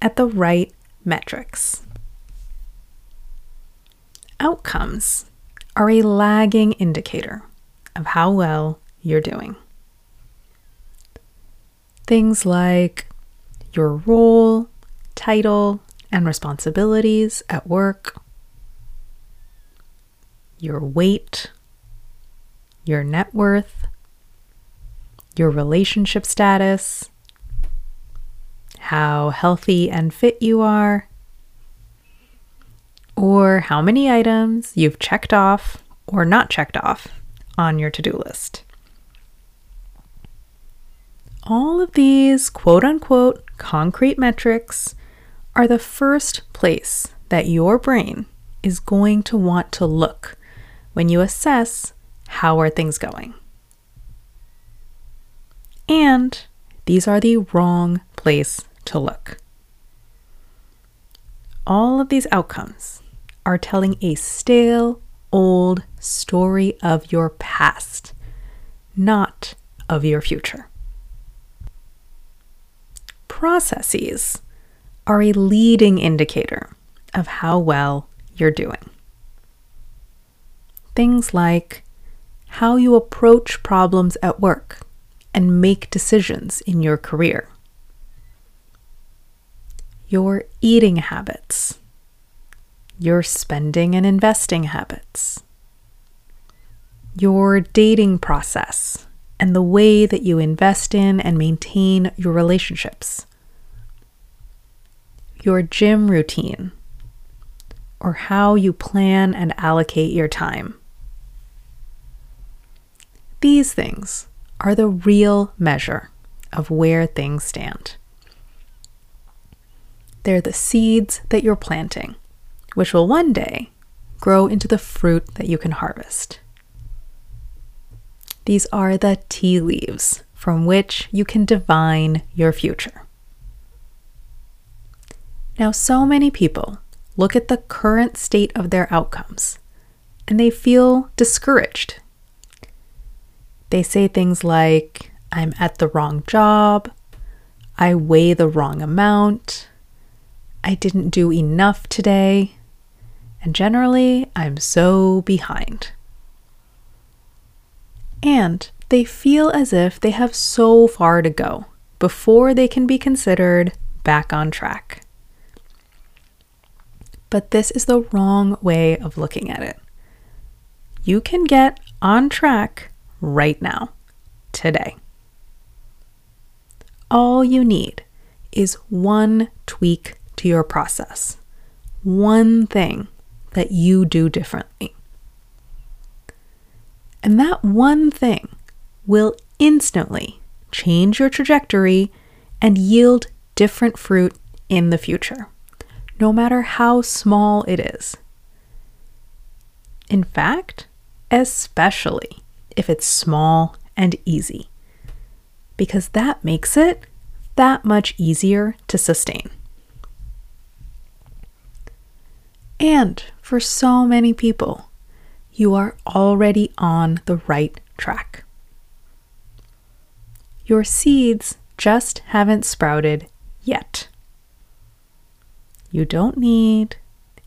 at the right metrics? Outcomes are a lagging indicator of how well you're doing. Things like your role, title, and responsibilities at work, your weight, your net worth, your relationship status, how healthy and fit you are, or how many items you've checked off or not checked off on your to do list. All of these quote unquote concrete metrics are the first place that your brain is going to want to look when you assess how are things going. And these are the wrong place to look. All of these outcomes are telling a stale, old story of your past, not of your future. Processes are a leading indicator of how well you're doing. Things like how you approach problems at work and make decisions in your career your eating habits, your spending and investing habits, your dating process, and the way that you invest in and maintain your relationships, your gym routine, or how you plan and allocate your time. These things are the real measure of where things stand. They're the seeds that you're planting, which will one day grow into the fruit that you can harvest. These are the tea leaves from which you can divine your future. Now, so many people look at the current state of their outcomes and they feel discouraged. They say things like, I'm at the wrong job, I weigh the wrong amount, I didn't do enough today, and generally, I'm so behind. And they feel as if they have so far to go before they can be considered back on track. But this is the wrong way of looking at it. You can get on track right now, today. All you need is one tweak to your process. One thing that you do differently. And that one thing will instantly change your trajectory and yield different fruit in the future, no matter how small it is. In fact, especially if it's small and easy, because that makes it that much easier to sustain. And for so many people, you are already on the right track. Your seeds just haven't sprouted yet. You don't need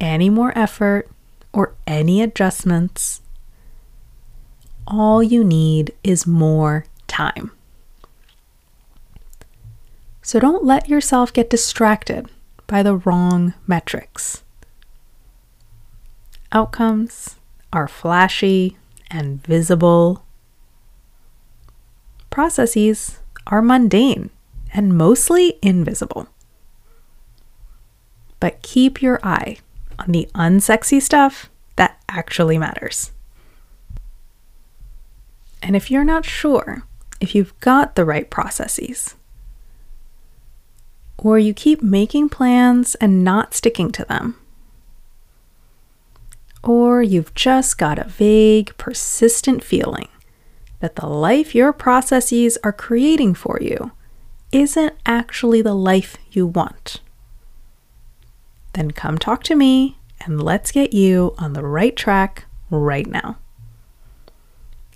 any more effort or any adjustments. All you need is more time. So don't let yourself get distracted by the wrong metrics outcomes are flashy and visible. Processes are mundane and mostly invisible. But keep your eye on the unsexy stuff that actually matters. And if you're not sure if you've got the right processes, Or you keep making plans and not sticking to them. Or you've just got a vague, persistent feeling that the life your processes are creating for you isn't actually the life you want. Then come talk to me and let's get you on the right track right now.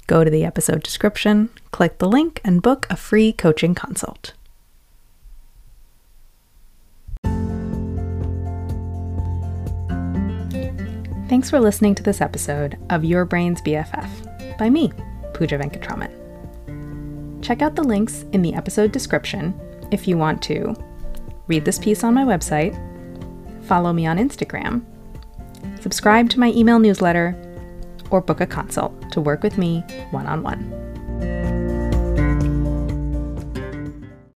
Go to the episode description, click the link, and book a free coaching consult. Thanks for listening to this episode of Your Brain's BFF by me, Pooja Venkatraman. Check out the links in the episode description if you want to read this piece on my website, follow me on Instagram, subscribe to my email newsletter, or book a consult to work with me one on one.